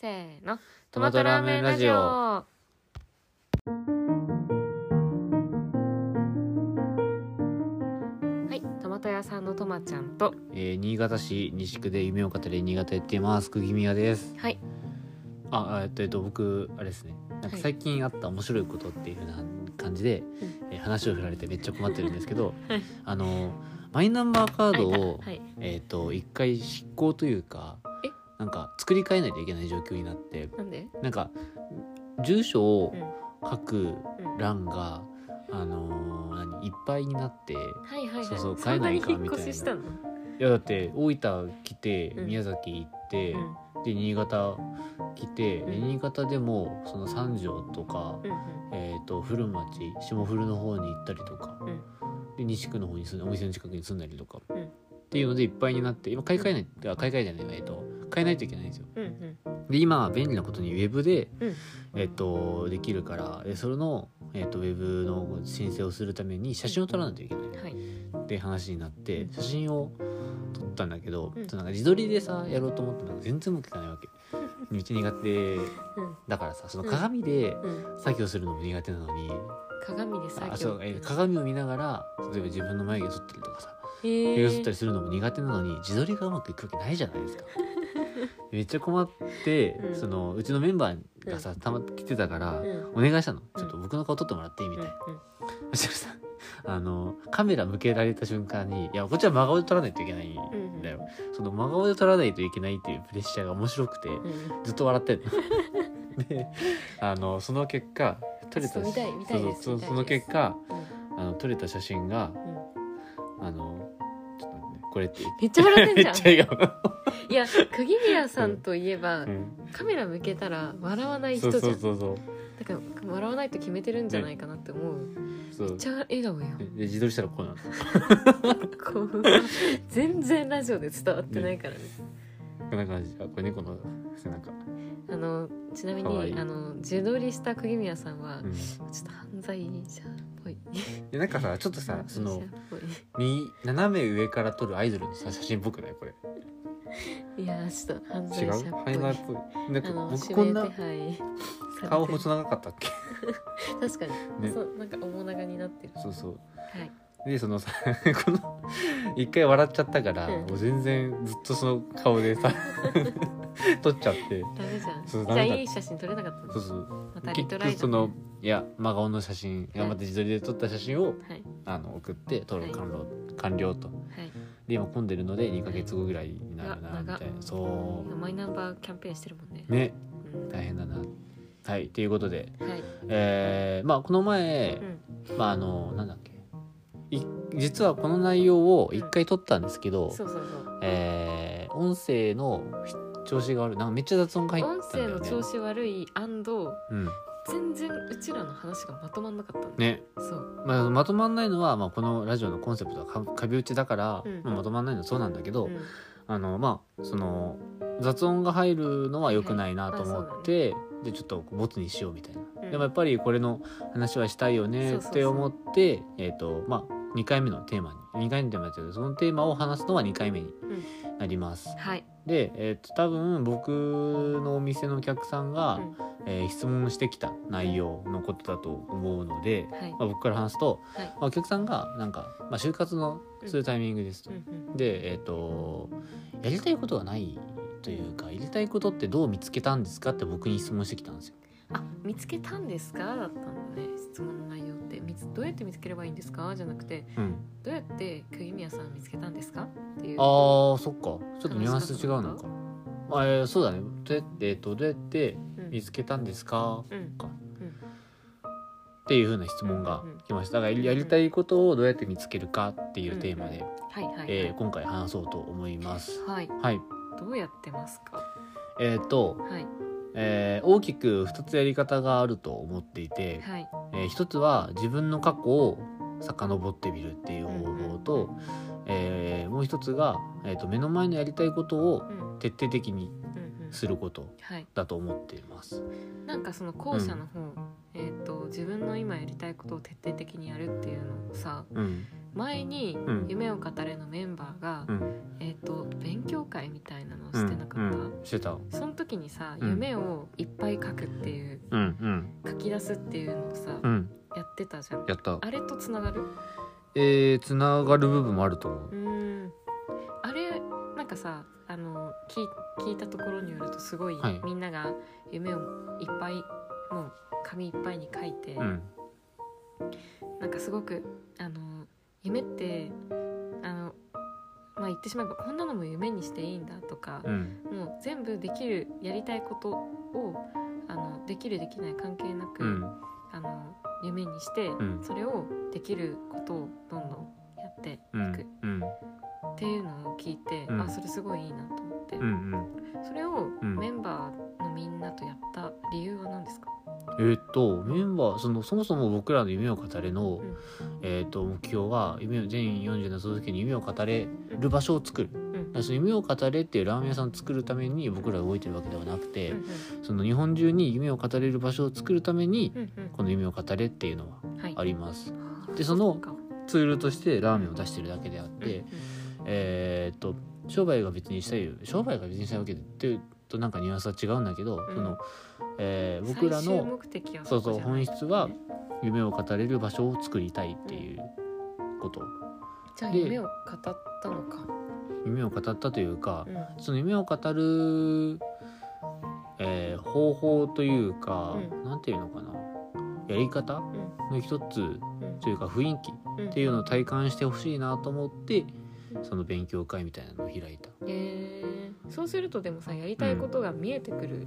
せーの。トマトラーメンラジオ。はいトマト屋さんのトマちゃんと。えー新潟市西区で夢を語り新潟やっています。釘宮です。はい。ああえっとえっと僕あれですね。なんかはい。最近あった面白いことっていう風な感じで、えー話を振られてめっちゃ困ってるんですけど、はい。あのマイナンバーカードを、はいえっ、と一回執行というかえなんか作り変えないといけない状況になってなんで？なんか住所をうん。書くうん欄が、あのー何いっぱいになってはいはいはい。そうそうそんなに引っ買えないかみたいな。越ししたの？いやだって大分来てうん。宮崎行って、うん。で新潟来て、でうん。新潟でもその三条とか、うんえー、と古町下古の方に行ったりとか、うん。で西区の方に住んお店の近くに住んだりとか、うん。っていうのでいっぱいになって今買い替えないあ買い替えじゃないえっと買えないといけないんですよ。うんうん。で今は便利なことにウェブで、うん。えっとできるからでそれの、えっとウェブの申請をするために写真を撮らないといけない。はい。って話になって写真を撮ったんだけど、うん。なんか自撮りでさやろうと思っても全然うまくいかないわけ。道苦手うん。だからさその鏡でうん。作業するのも苦手なのに、鏡で作業。あそうえ鏡を見ながら例えば自分の眉毛剃ったりとかさへ毛が剃ったえりするのも苦手なのに自撮りがうまくいくわけないじゃないですか めっちゃ困って、うん。そのうちのメンバーがさたま来てたから、うん。お願いしたの。ちょっと僕の顔撮ってもらっていい？みたいな、そしたらさあのカメラ向けられた瞬間にいやこっちは真顔で撮らないといけないんだよ、その真顔で撮らないといけないっていうプレッシャーが面白くて、ずっと笑ってんの。であのその結果撮れたその結果うん。あの撮れた写真がうん。あのちょっとねこれって。めっちゃ笑ってんじゃん。めっちゃ笑顔、いや釘宮さんといえば、うん、カメラ向けたら笑わない人じゃん。そうそうそうだから笑わないと決めてるんじゃないかなって思う、めっちゃ笑顔よで自撮りしたらこうなの？こう。全然ラジオで伝わってないからね。こんな感じ。あこれ猫の背中、あのちなみにあの自撮りした釘宮さんは、うん、ちょっと犯罪者っぽい。でなんかさちょっとさその右斜め上から撮るアイドルのさ写真っぽくない？これいやーちょっと犯違罪者っうぽい。ハイマーっぽい。なんかあの僕こんな指名手配されて顔細長かったっけ？確かに、ね。そうなんか面長になってる。そうそう。はい。でそのさ この一回笑っちゃったから、うん。もう全然ずっとその顔でさ 撮っちゃって。ダメじゃん。そうじゃあだいい写真撮れなかったの？そうそう。またリ結トライ局そのいや真顔の写真頑張って自撮りで撮った写真をはい。あの送って登録はい。完了,、完了と。はいで今混んでるので2ヶ月後ぐらいになるなみたいな。そ今マイナンバーキャンペーンしてるもんね。うね。うん。大変だな。はいということで。はい。えー、まあこの前う、ん。まああのなんだっけ。い実はこの内容を一回撮ったんですけど、そうそうそう。えー音声の調子が悪い。なんかめっちゃ雑音が入音ったんだよね。声の調子悪いうん全然うちらの話がまとまんなかったんだね。そう。まあ、まとまんないのは、まあ、このラジオのコンセプトはか壁打ちだから、うん。まあ、まとまんないのはそうなんだけど、うん。あのまあその雑音が入るのは良くないなと思って、でちょっとボツにしようみたいな、うん。でもやっぱりこれの話はしたいよねって思ってえっ、とまあ2回目のテーマに2回目のテーマだけどそのテーマを話すのは2回目になります。はい。で、えっと多分僕のお店のお客さんが、うん。えー質問してきた内容のことだと思うので、はい。まあ、僕から話すと、はい。まあ、お客さんがなんか、まあ、就活のするタイミングですと。うんうんでえっ、とやりたいことがないというかやりたいことってどう見つけたんですかって僕に質問してきたんですよ。あ見つけたんですかだったんだね質問の内容つどうやって見つければいいんですか？じゃなくてうん、どうやって釘宮さん見つけたんですか？っていうあーそっか。ちょっとニュアンス違うのか。あえーそうだね。どうやって、えー、とどうやってうん。見つけたんですか、うん。かうん。っていうふうな質問が来ました。だからやりたいことをどうやって見つけるかっていうテーマで、今回話そうと思います。はい。はい。どうやってますか？えっ、と、はい。えー大きく2つやり方があると思っていて、はいえー一つは自分の過去を遡ってみるっていう方法と、えーもう一つが、えー、と目の前のやりたいことをうん。うん徹底的にうんすることはい。だと思っています。なんかその後者の方、えっ、と自分の今やりたいことを徹底的にやるっていうのをさうん、前にうん「夢を語れ」のメンバーが、うん。えっ、と勉強会みたいなのをしてなかった、うん。うん。してた？その時にさ、うん。夢をいっぱい書くっていううん。うん。書き出すっていうのをさ、うん。やってたじゃん。やった。あれとつながる？えー、つながる部分もあると思う。うーん。あれなんかさあの聞い聞いたところによるとすごい、はい。みんなが夢をいっぱいもう紙いっぱいに書いて、うん。なんかすごくあの夢ってあのまあ言ってしまえばこんなのも夢にしていいんだとかう、ん。もう全部できるやりたいことをあのできるできない関係なく、うん。あの夢にして、ん。それをできることをどんどんやっていく、うん。っうん。ていうのを聞いて、うん。あそれすごいいいなと思って、うんうん。それをうん。メンバーのみんなとやった理由は何ですか、えーっとメンバーそのそもそも僕らの夢を語れの、ん。えーっと目標は夢を全47都道府県に夢を語れる場所を作る、その夢を語れっていうラーメン屋さんを作るために僕らは動いてるわけではなくて、うんその日本中に夢を語れる場所を作るためにこの夢を語れっていうのはあります。あーでそのツールとしてラーメンを出してるだけであって、うんえーっと商売が別にしたい商売が別にしたいわけでっていうとなんかニュアンスは違うんだけど、うん。その、えー僕らの目的はそうそう本質は夢を語れる場所を作りたいっていうこと。でじゃあ夢を語ったのか、夢を語ったというかう、ん。その夢を語る、えー方法というか、うなんていうのかな。やり方の一つうん。というか雰囲気うん。っていうのを体感してほしいなと思ってその勉強会みたいなのを開いた。へー。そうするとでもさやりたいことが見えてくるね、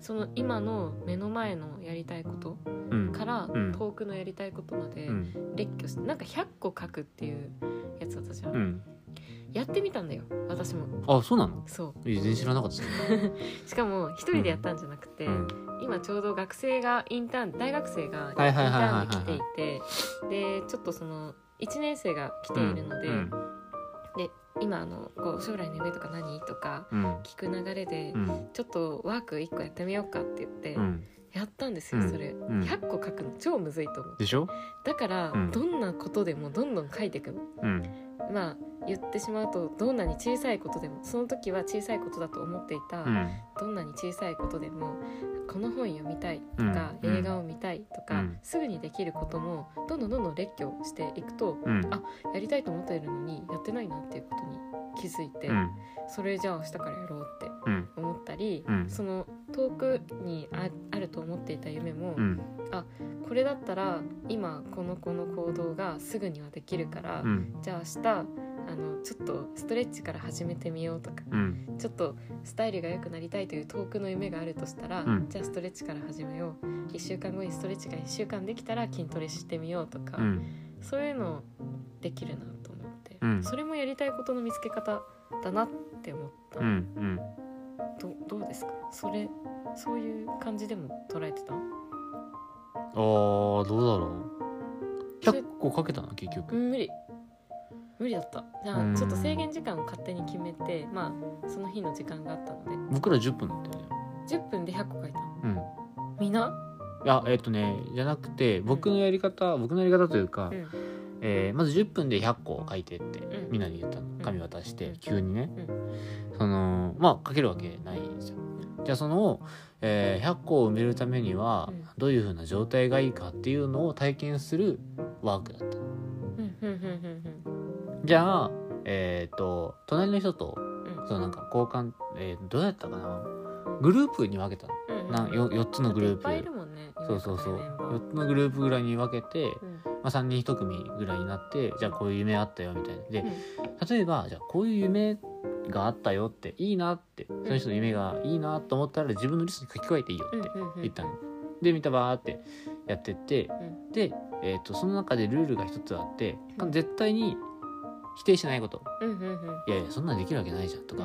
その今の目の前のやりたいことうん。からうん。遠くのやりたいことまでうん。列挙してなんか100個書くっていうやつだったじゃん、うん、やってみたんだよ私も。あそうなの？そう。全然知らなかった。しかも一人でやったんじゃなくて、うん。今ちょうど学生がインターン大学生がインターンに来ていてでちょっとその1年生が来ているので、うん今あのこう将来の夢とか何？とかうん。聞く流れで、うん。ちょっとワーク1個やってみようかって言って、うん。やったんですようん。それ、うん。100個書くの超むずいと思う。でしょ、だから、うん。どんなことでもどんどん書いていくの。うん。まあ言ってしまうとどんなに小さいことでもその時は小さいことだと思っていた、うん。どんなに小さいことでもこの本読みたいとか、うん。映画を見たいとか、うん。すぐにできることもどんどんどんどん列挙していくとうん。あやりたいと思っているのにやってないなっていうことに気づいて、うん。それじゃあ明日からやろうってうん。思ったり、うん。その遠くにああると思っていた夢も、うん。これだったら今この子の行動がすぐにはできるから、うん。じゃあ明日あのちょっとストレッチから始めてみようとかうん。ちょっとスタイルが良くなりたいという遠くの夢があるとしたら、うん。じゃあストレッチから始めよう。1週間後にストレッチが1週間できたら筋トレしてみようとか、うん。そういうのできるなと思って、うん。それもやりたいことの見つけ方だなって思った、うんうん。どどうですか？それそういう感じでも捉えてた？あーどうだろう。100個かけたな結う局ん無理無理だった。じゃうん。あちょっと制限時間を勝手に決めてまあその日の時間があったので。僕ら10分だったよね。10分で100個書いた。うん。みんないやえっ、とねじゃなくて僕のやり方、僕のやり方というか、うん。えーまず10分で100個書いてってうん。みんなに言ったの。紙渡してうん。急にね、うそのまあ書けるわけないん。ですよじゃあその、えー100個を埋めるためにはうん。どういう風な状態がいいかっていうのを体験するワークだった。うんうんうんうんじゃあえっ、と隣の人とうん。うんそのなんか交換、えーどうやったかな？グループに分けたの。うんうん。な 4, 4つのグループ。そうそうそう。夢かけメンバー。4つのグループぐらいに分けて、うん。まあ、3人1組ぐらいになってじゃあこういう夢あったよみたいな。で例えばじゃあこういう夢があったよっていいなってその人の夢がいいなと思ったら自分のリストに書き加えていいよってうんうんうん。言ったの。で見たバーってやってってうん。で、えー、とその中でルールが一つあって絶対に否定しないこと。うんうんうん。いやいやそんなんできるわけないじゃんとか、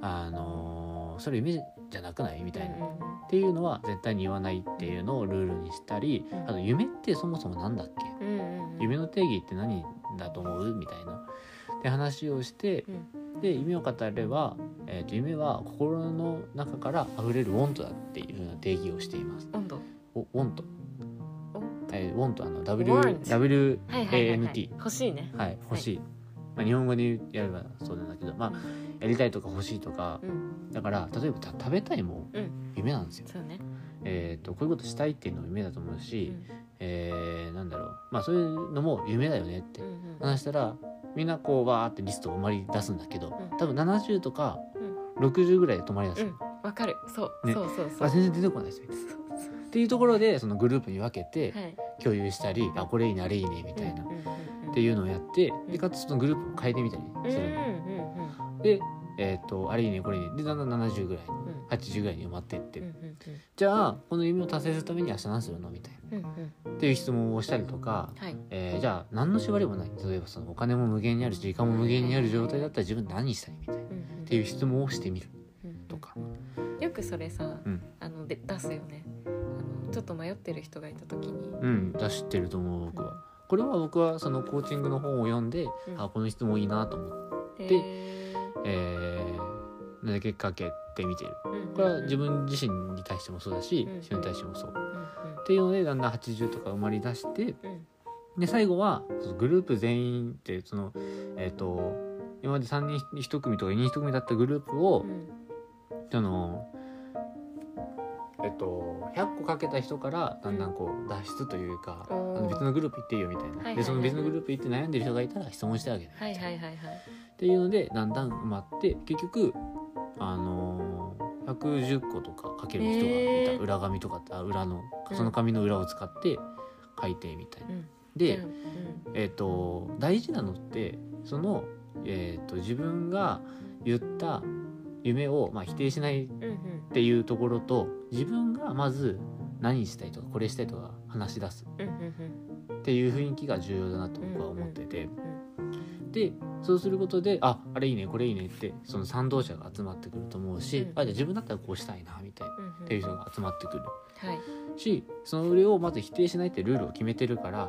あのーそれ夢じゃなくないみたいな、うんうんっていうのは絶対に言わないっていうのをルールにしたりうん。あと夢ってそもそもなんだっけ？うんうんうん。夢の定義って何だと思う？みたいな。って話をしてうん。で夢を語れば、えー、と夢は心の中から溢れるウォントだっていうふうな定義をしています。温度おウォント、お？ええー、want あの want W はいはいはい、はい。欲しいね。はい、欲しい、まあ、日本語でやればそうなんだけどまあやりたいとか欲しいとかうん。だから例えばた食べたいもうん。夢なんですよ、そうね。えー、とこういうことしたいっていうのも夢だと思うし、うん。えーなんだろう。まあそういうのも夢だよねって話したらみんなこうわーってリストを埋まり出すんだけどうん。多分70とかう60ぐらいで止まり出す、うん。わかる。そう、ね。そうそうそう。あ全然出てこないですよっていうところでそのグループに分けてはい。共有したり、あこれいいねあれいいねみたいな、うんうんっていうのをやってうん。でかつそのグループを変えてみたりするの、でえっ、とあれいいねこれね。でだんだん70ぐらいにうん。うん80ぐらいに埋まっていって、じゃあこの夢を達成するために明日何するの？みたいな。うんうん。うんっていう質問をしたりとか、はい。えーじゃあ何の縛りもない。例えばそのお金も無限にあるし時間も無限にある状態だったら自分何したい？みたいな。っうんうん。ていう質問をしてみる。うんうん。とか、よくそれさ、うん。あので出すよね。あのちょっと迷ってる人がいた時に、うん出してると思う僕は。これは僕はそのコーチングの本を読んで、うん。あこの質問いいなと思って、でえー、投げかけてみてる。うんこれは自分自身に対してもそうだし、うん人に対してもそう。うんっていうのでだんだん80とか埋まり出してうん。で最後はグループ全員ってそのえっ、と今まで3人1組とか4人1組だったグループを、うん。そのえっと100個かけた人からだんだんこう脱出というか、おー。あの別のグループ行っていいよみたいな、はいはいはい。でその別のグループ行って悩んでる人がいたら質問してあげる、はいはいはいはい。っていうのでだんだん埋まって結局あのー110個とかかける人がいた、へー裏紙とかあ裏のうん。その紙の裏を使って書いてみたいな。うん。で、うん。えっ、と大事なのってその、えっと自分が言った夢を、まあ、否定しないっうんうんていうところと自分がまず何したいとかこれしたいとか話し出す。っていう雰囲気が重要だなと僕は思ってて、うんでそうすることでああれいいねこれいいねってその賛同者が集まってくると思うし、うん。あじゃあ自分だったらこうしたいなみたいなっていう人が集まってくる。はい。しそれをまず否定しないってルールを決めてるから、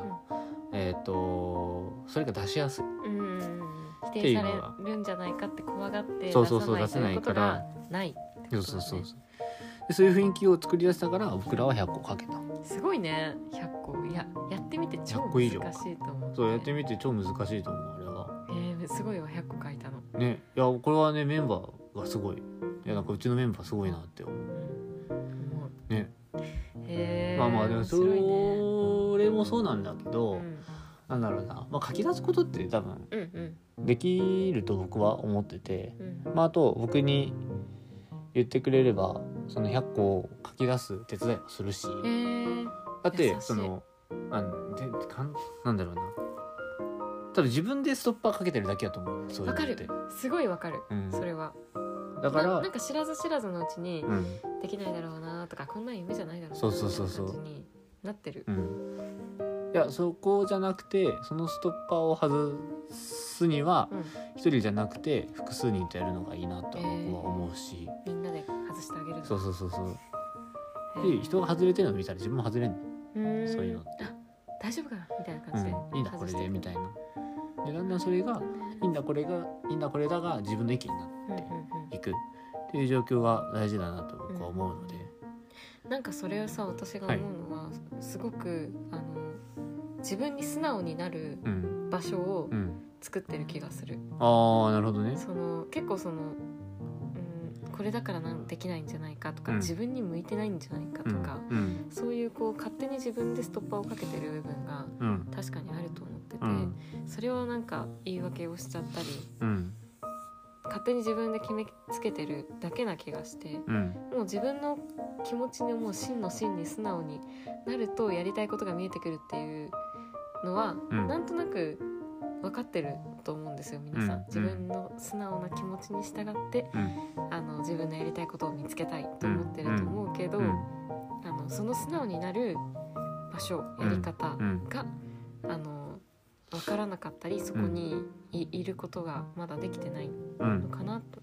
えっ、とそれが出しやすい。否定されるんじゃないかって怖がって出さないということがないそうそうそう。そうでそういう雰囲気を作り出したから僕らは100個かけた。すごいね。100個。いややってみて超100個以上。難しいと思うそうやってみて超難しいと思うあれは。えー、すごいわ。100個書いたの、ね。いやこれはねメンバーがすごい。いやなんかうちのメンバーすごいなって思う。うん、もねえまあまあでもそれもそうなんだけど、うん。なんだろうな、まあ、書き出すことって多分うんうん。できると僕は思ってて、うん。まあ、あと僕に言ってくれればその100個を書き出す手伝いもするし。へえだってそのなんでかんなんだろうな。多分自分でストッパーかけてるだけだと思うそういうって、すごいわかる。うん、それは。だからななんか知らず知らずのうちにうん。できないだろうなとかこんなん夢じゃないだろうなそうそうそうそう。なってる。うんいやそこじゃなくてそのストッパーを外すにはうん。一人じゃなくて複数人とやるのがいいなとは僕は思うし、みんなで外してあげるの。そうそうそうそう。で人が外れてるの見たら自分も外れんの。そういうのって。あ大丈夫かな？みたいな感じで、うん、いいんだこれでみたいな。なでだんだんそれがいいんだこれがいいんだこれだが自分の意見になっていく。っていう状況が大事だなと僕は思うので、うん、なんかそれをさ私が思うのは、すごくあの自分に素直になるうん。場所をうん。作ってる気がする、ああなるほどね。その結構その、うん、これだからなんできないんじゃないかとか、うん。自分に向いてないんじゃないかうんとか、うん。そういうこう勝手に自分でストッパーをかけてる部分がうん。確かにあると思ってて、うん。それをなんか言い訳をしちゃったりうん。勝手に自分で決めつけてるだけな気がしてうん。もう自分の気持ちにもう真の真に素直になるとやりたいことが見えてくるっていうのは、うん。なんとなく分かってると思うんですよ皆さん、うん。自分の素直な気持ちに従ってうん。あの自分のやりたいことを見つけたいと思ってると思うけど、うん。あのその素直になる場所やり方うん。が、あの分からなかったりそこにい,、いることがまだできてないうんのかなと。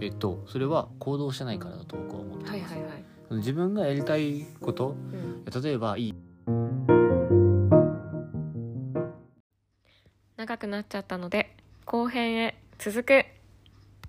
えっとそれは行動してないからだと僕は思ってます、はいはいはい。自分がやりたいことうん。例えばいいくなっちゃったので後編へ続く。